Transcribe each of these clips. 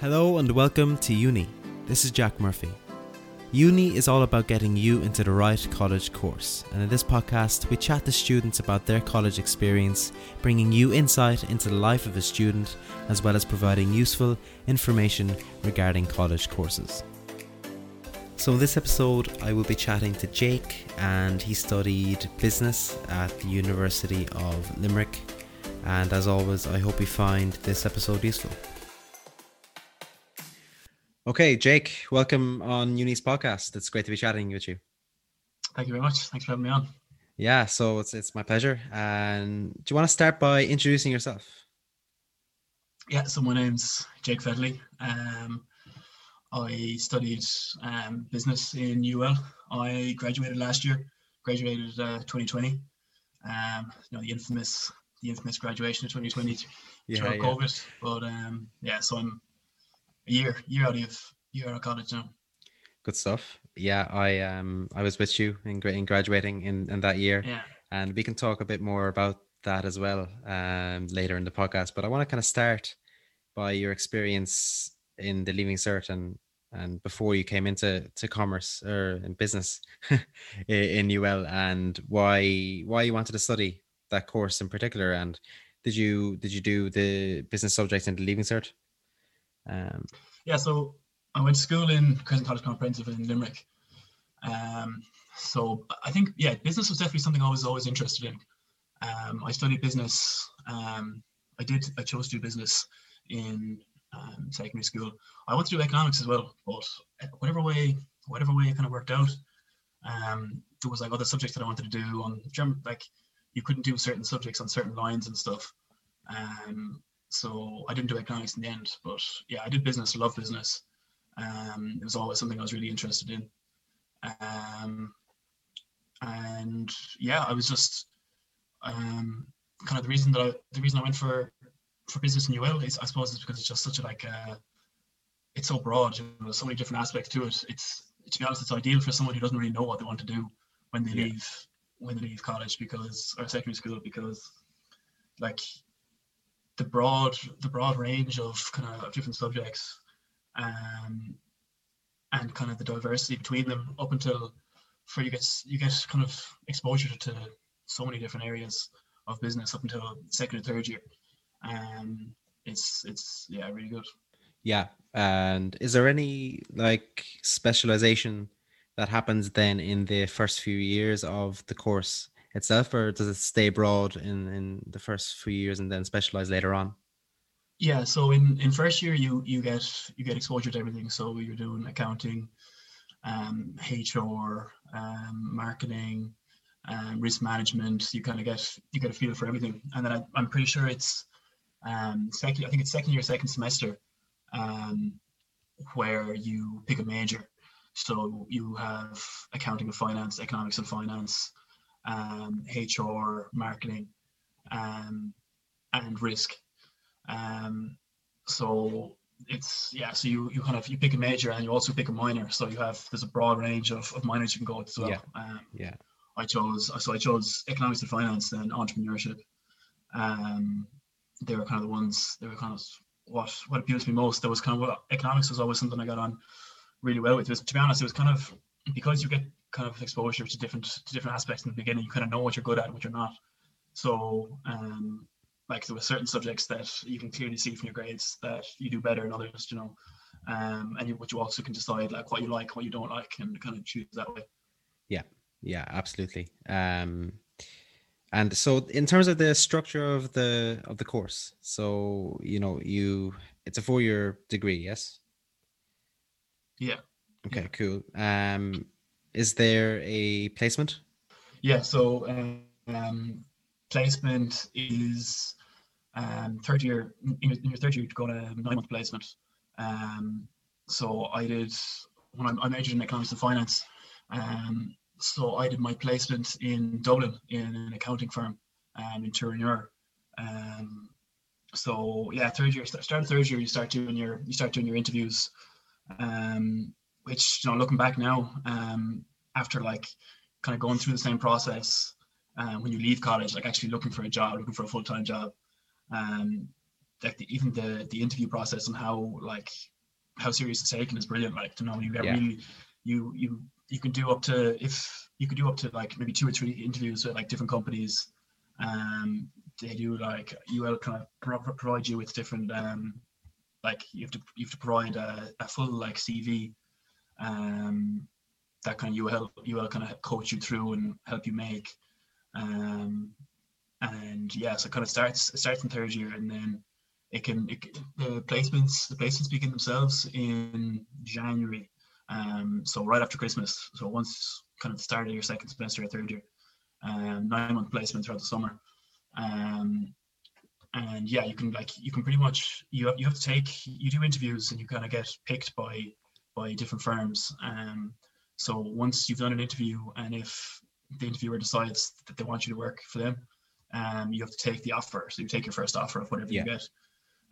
Hello and welcome to Yooni. This is Jack Murphy. Yooni is all about getting you into the right college course, and in this podcast, we chat to students about their college experience, bringing you insight into the life of a student, as well as providing useful information regarding college courses. So, in this episode, I will be chatting to Jake, and he studied business at the University of Limerick. And as always, I hope you find this episode useful. Okay, Jake, welcome on Yooni's podcast. It's great to be chatting with you. Thank you very much. Thanks for having me on. Yeah, so it's it's my pleasure. And do you want to start by introducing yourself? Yeah, so my name's Jake Fedley. Um, I studied um, business in UL. I graduated last year, graduated uh, 2020. Um, you know the infamous the infamous graduation of 2020 yeah, throughout yeah. COVID. But um, yeah, so I'm a year year out of year out of college now. Good stuff. Yeah, I um I was with you in in graduating in in that year. Yeah. And we can talk a bit more about that as well um later in the podcast. But I want to kind of start by your experience in the leaving cert and and before you came into to commerce or in business in UL and why why you wanted to study that course in particular and did you did you do the business subjects in the leaving cert um, yeah, so I went to school in Crescent College Comprehensive in Limerick. Um, so I think yeah, business was definitely something I was always interested in. Um, I studied business. Um, I did. I chose to do business in um, secondary school. I wanted to do economics as well, but whatever way, whatever way it kind of worked out, um, there was like other subjects that I wanted to do on German. Like you couldn't do certain subjects on certain lines and stuff. Um, so I didn't do economics in the end, but yeah, I did business. Love business. Um, it was always something I was really interested in. Um, and yeah, I was just um, kind of the reason that I, the reason I went for for business in UL is I suppose is because it's just such a like uh, it's so broad. You know, There's so many different aspects to it. It's to be honest, it's ideal for someone who doesn't really know what they want to do when they yeah. leave when they leave college because or secondary school because like the broad the broad range of kind of different subjects um, and kind of the diversity between them up until for you get you get kind of exposure to so many different areas of business up until second or third year. Um it's it's yeah really good. Yeah and is there any like specialization that happens then in the first few years of the course itself, or does it stay broad in in the first few years and then specialize later on? Yeah, so in in first year you you get you get exposure to everything. So you're doing accounting, um, HR, um, marketing, um, risk management. You kind of get you get a feel for everything, and then I, I'm pretty sure it's um, second. I think it's second year, second semester, um, where you pick a major. So you have accounting and finance, economics and finance, um, HR, marketing, um, and risk. Um, so it's yeah. So you you kind of you pick a major and you also pick a minor. So you have there's a broad range of, of minors you can go as well. Yeah. Um, yeah. I chose so I chose economics and finance and entrepreneurship. Um, they were kind of the ones. They were kind of what what appeals to me most. There was kind of what economics was always something I got on really well with. It was, to be honest, it was kind of because you get kind of exposure to different to different aspects in the beginning. You kind of know what you're good at what you're not. So um, like there were certain subjects that you can clearly see from your grades that you do better than others, you know. Um, and you, what you also can decide like what you like, what you don't like, and kind of choose that way. Yeah, yeah, absolutely. Um, and so in terms of the structure of the of the course, so you know, you it's a four year degree, yes. Yeah. Okay, yeah. cool. Um, is there a placement? Yeah, so um, placement is um, third year. In your, third year, you go to a nine month placement. Um, so I did when I, I majored in economics and finance. Um, so I did my placement in Dublin in an accounting firm um, in Turrion. Um, so yeah, third year, start third year, you start doing your you start doing your interviews. Um, which you know looking back now um, after like kind of going through the same process um, when you leave college like actually looking for a job looking for a full-time job um, like the, even the the interview process and how like how serious it's taken is brilliant. Like to know you get yeah. really you you you can do up to if you could do up to like maybe two or three interviews with like different companies. Um, they do like UL kind of provide you with different um, like you have to you have to provide a, a full like CV um, that kind of UL UL kind of coach you through and help you make. Um, and yeah, so it kind of starts it starts in third year, and then it can it, the placements the placements begin themselves in January. Um, so right after Christmas. So once kind of the start of your second semester or third year, um, nine month placement throughout the summer. Um, and yeah, you can like you can pretty much you have, you have to take you do interviews and you kind of get picked by by different firms. Um, so once you've done an interview and if the interviewer decides that they want you to work for them, um, you have to take the offer. So you take your first offer of whatever yeah. you get.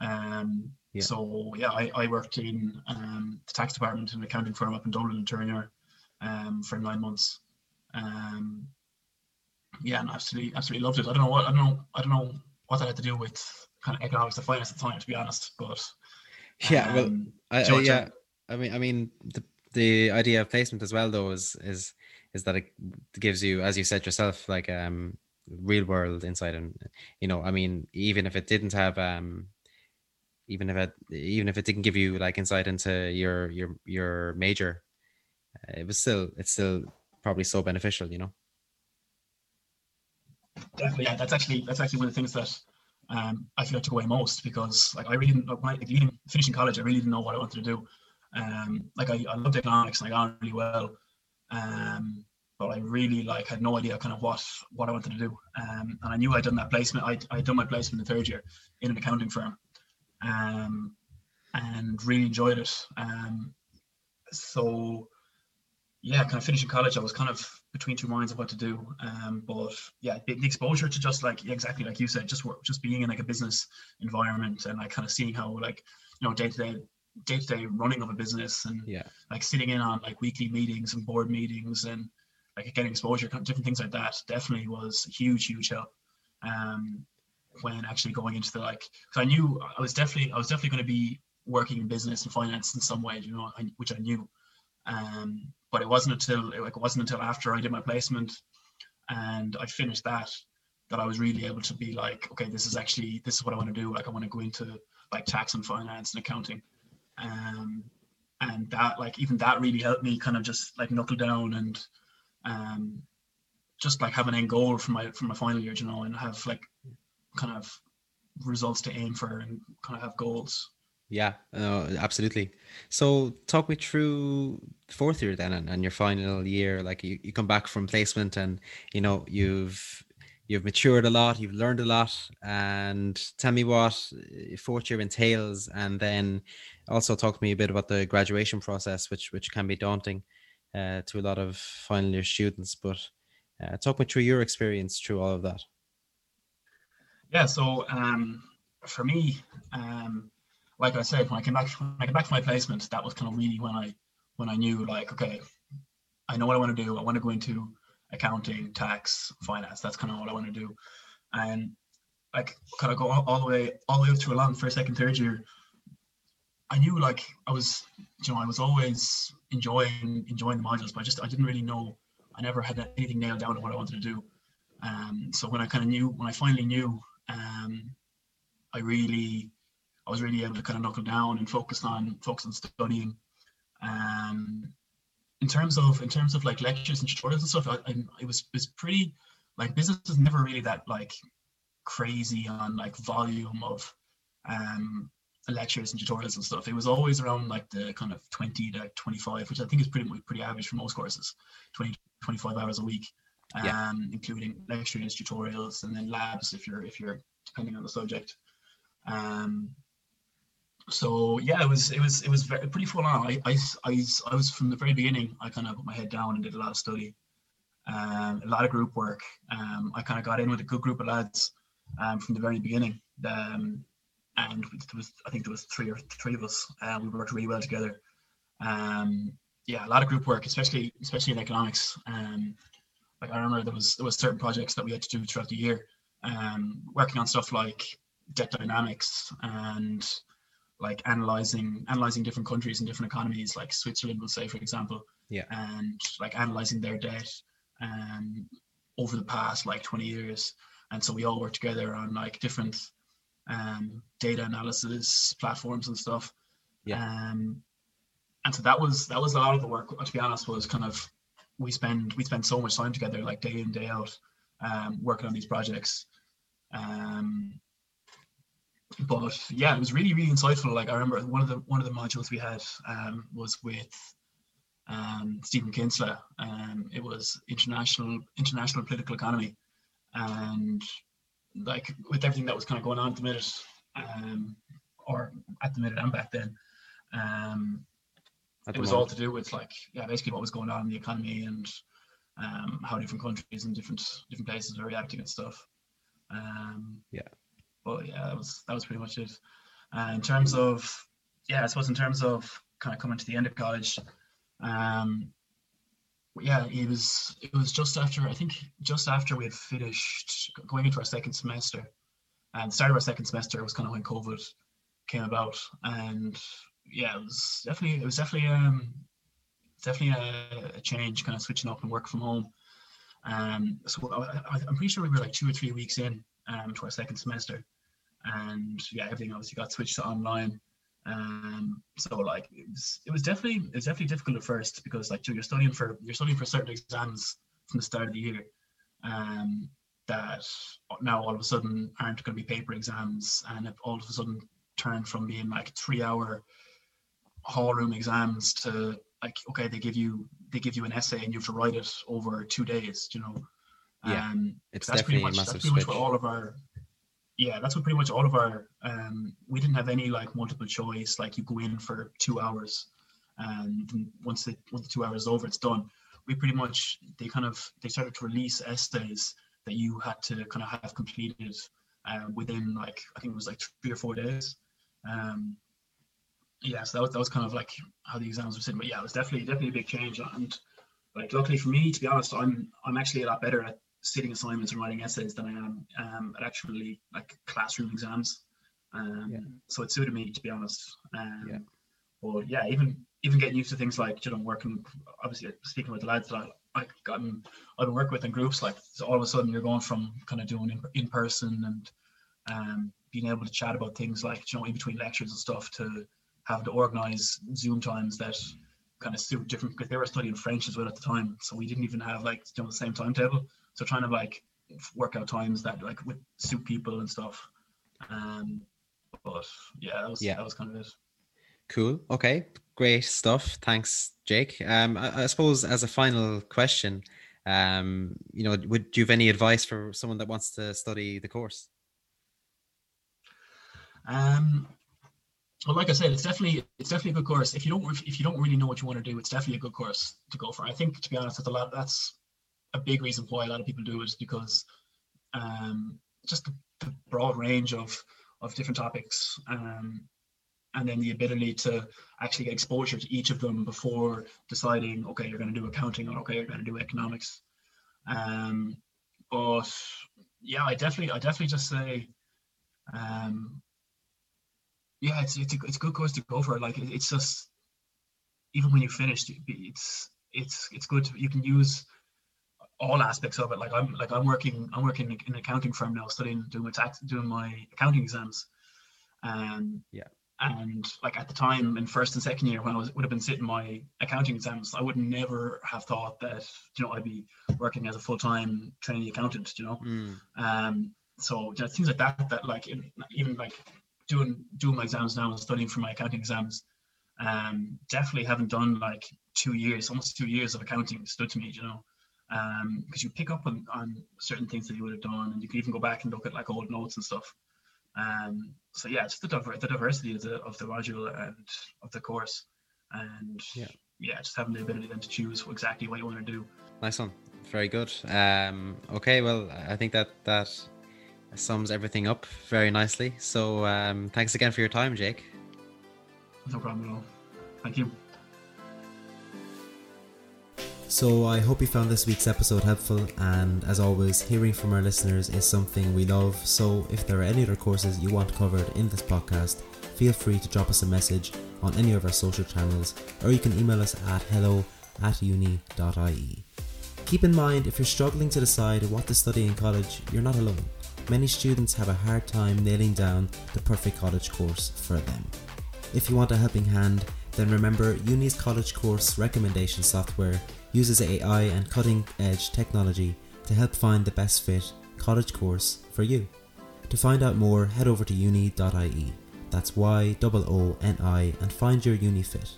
Um, yeah. So yeah, I, I worked in um, the tax department in an accounting firm up in Dublin and Turner um, for nine months. Um, yeah, and absolutely, absolutely loved it. I don't know what I don't know I don't know what that had to do with kind of economics and finance at the time, to be honest. But yeah, well, um, I, I, yeah, I mean, I mean, the the idea of placement as well, though, is is is that it gives you, as you said yourself, like um real world insight, and you know, I mean, even if it didn't have um even if it even if it didn't give you like insight into your your your major uh, it was still it's still probably so beneficial you know? Definitely yeah that's actually that's actually one of the things that um, I feel like took away most because like I really didn't like leaving, finishing college I really didn't know what I wanted to do um, like I, I loved economics and I got on really well. Um, but I really like had no idea kind of what what I wanted to do. Um, and I knew I'd done that placement. I I'd done my placement in the third year in an accounting firm. Um, and really enjoyed it. Um, so yeah, kind of finishing college, I was kind of between two minds of what to do. Um, but yeah, the, the exposure to just like exactly like you said, just work, just being in like a business environment and like kind of seeing how like you know day to day day to day running of a business and yeah, like sitting in on like weekly meetings and board meetings and like getting exposure, different things like that, definitely was a huge, huge help. Um, when actually going into the like, because I knew I was definitely I was definitely going to be working in business and finance in some way, you know, which I knew. Um, but it wasn't until like it wasn't until after I did my placement and I finished that that I was really able to be like, okay, this is actually this is what I want to do. Like I want to go into like tax and finance and accounting. Um, and that like even that really helped me kind of just like knuckle down and um just like have an end goal for my for my final year, you know, and have like kind of results to aim for and kind of have goals. Yeah, uh, absolutely. So talk me through fourth year then and, and your final year. Like you, you come back from placement and you know you've you've matured a lot, you've learned a lot, and tell me what fourth year entails, and then also talk to me a bit about the graduation process, which which can be daunting uh, to a lot of final year students. But uh, talk me through your experience through all of that. Yeah, so um, for me, um, like I said, when I came back when I came back from my placement, that was kind of really when I when I knew like, okay, I know what I want to do. I want to go into accounting, tax, finance. That's kind of what I want to do. And like kind of go all, all the way all the way through along first, second, third year. I knew like I was, you know, I was always enjoying enjoying the modules, but I just I didn't really know. I never had anything nailed down to what I wanted to do. Um, so when I kind of knew, when I finally knew, um, I really I was really able to kind of knuckle down and focus on focus on studying. Um, in terms of in terms of like lectures and tutorials and stuff, I, I, it was it was pretty like business was never really that like crazy on like volume of um lectures and tutorials and stuff. It was always around like the kind of 20 to 25, which I think is pretty pretty average for most courses, 20 25 hours a week, um, yeah. including lectures, tutorials, and then labs if you're if you're depending on the subject. Um, so yeah, it was it was it was very, pretty full on. I, I, I, I was from the very beginning. I kind of put my head down and did a lot of study, um, a lot of group work. Um, I kind of got in with a good group of lads um, from the very beginning. Um, and there was I think there was three or three of us. Uh, we worked really well together. Um, yeah, a lot of group work, especially especially in economics. Um, like I remember there was there was certain projects that we had to do throughout the year. Um, working on stuff like debt dynamics and like analyzing analyzing different countries and different economies, like Switzerland, will say, for example, yeah, and like analyzing their debt um, over the past like 20 years. And so we all worked together on like different um, data analysis platforms and stuff. Yeah. Um, and so that was that was a lot of the work. To be honest, was kind of we spend we spend so much time together, like day in day out, um, working on these projects. Um, but yeah, it was really really insightful. Like I remember one of the one of the modules we had um, was with um, Stephen Kinsella. Um, it was international international political economy, and like with everything that was kind of going on at the minute, um, or at the minute and back then, um, it was moment. all to do with like yeah, basically what was going on in the economy and um, how different countries and different different places are reacting and stuff. Um, yeah. But yeah, that was that was pretty much it. Uh, in terms of yeah, I suppose in terms of kind of coming to the end of college, um, yeah, it was it was just after I think just after we had finished going into our second semester, and the start of our second semester was kind of when COVID came about, and yeah, it was definitely it was definitely um definitely a, a change, kind of switching up and work from home. Um, so I, am pretty sure we were like two or three weeks in um, to our second semester, and yeah, everything obviously got switched to online. Um, so like it was, it was definitely it was definitely difficult at first because like you're studying for you're studying for certain exams from the start of the year, um, that now all of a sudden aren't going to be paper exams, and it all of a sudden turned from being like three hour hall room exams to like okay they give you they give you an essay and you have to write it over two days you know? Yeah. Um, it's that's definitely pretty much, that's pretty much what all of our yeah that's what pretty much all of our um we didn't have any like multiple choice like you go in for two hours and once the once the two hours is over it's done we pretty much they kind of they started to release essays that you had to kind of have completed uh, within like i think it was like three or four days um yeah, so that was, that was kind of like how the exams were sitting. But yeah, it was definitely definitely a big change. And like luckily for me, to be honest, I'm I'm actually a lot better at sitting assignments and writing essays than I am um, at actually like classroom exams. Um, yeah. So it suited me to be honest. Um, yeah. But yeah, even even getting used to things like you know working, obviously speaking with the lads that I I gotten I've been working with in groups, like so all of a sudden you're going from kind of doing in, in person and um, being able to chat about things like you know in between lectures and stuff to having to organize Zoom times that kind of suit different because they were studying French as well at the time. So we didn't even have like you know the same timetable. So trying to like work out times that like would suit people and stuff. Um but yeah, that was yeah. that was kind of it. Cool. Okay. Great stuff. Thanks, Jake. Um I, I suppose as a final question, um, you know, would do you have any advice for someone that wants to study the course? Um well, like I said, it's definitely it's definitely a good course. If you don't if you don't really know what you want to do, it's definitely a good course to go for. I think, to be honest, that's a lot. That's a big reason why a lot of people do it is because um, just the, the, broad range of of different topics, um, and then the ability to actually get exposure to each of them before deciding, okay, you're going to do accounting or okay, you're going to do economics. Um, but yeah, I definitely, I definitely just say, um, yeah, it's it's a, it's a good course to go for. Like it, it's just even when you finish, it's it's it's good. To, you can use all aspects of it. Like I'm like I'm working I'm working in an accounting firm now, studying doing my tax doing my accounting exams. Um, yeah. And like at the time in first and second year when I was would have been sitting my accounting exams, I would never have thought that you know I'd be working as a full time training accountant. You know, mm. um, so you know, things like that that like even like doing doing my exams now and studying for my accounting exams. Um, definitely haven't done like two years, almost two years of accounting stood to me, you know, because um, you pick up on, on certain things that you would have done, and you can even go back and look at like old notes and stuff. Um, so yeah, just the, diver- the diversity of the of the module and of the course, and yeah, yeah, just having the ability then to choose exactly what you want to do. Nice one, very good. Um, okay, well, I think that that sums everything up very nicely. So um, thanks again for your time, Jake. No problem at all. Thank you. So I hope you found this week's episode helpful, and as always, hearing from our listeners is something we love. So if there are any other courses you want covered in this podcast, feel free to drop us a message on any of our social channels, or you can email us at hello at yooni.ie. Keep in mind, if you're struggling to decide what to study in college, you're not alone. Many students have a hard time nailing down the perfect college course for them. If you want a helping hand, then remember Yooni's college course recommendation software uses AI and cutting edge technology to help find the best fit college course for you. To find out more, head over to yooni.ie. That's Y O O N I and find your uni fit.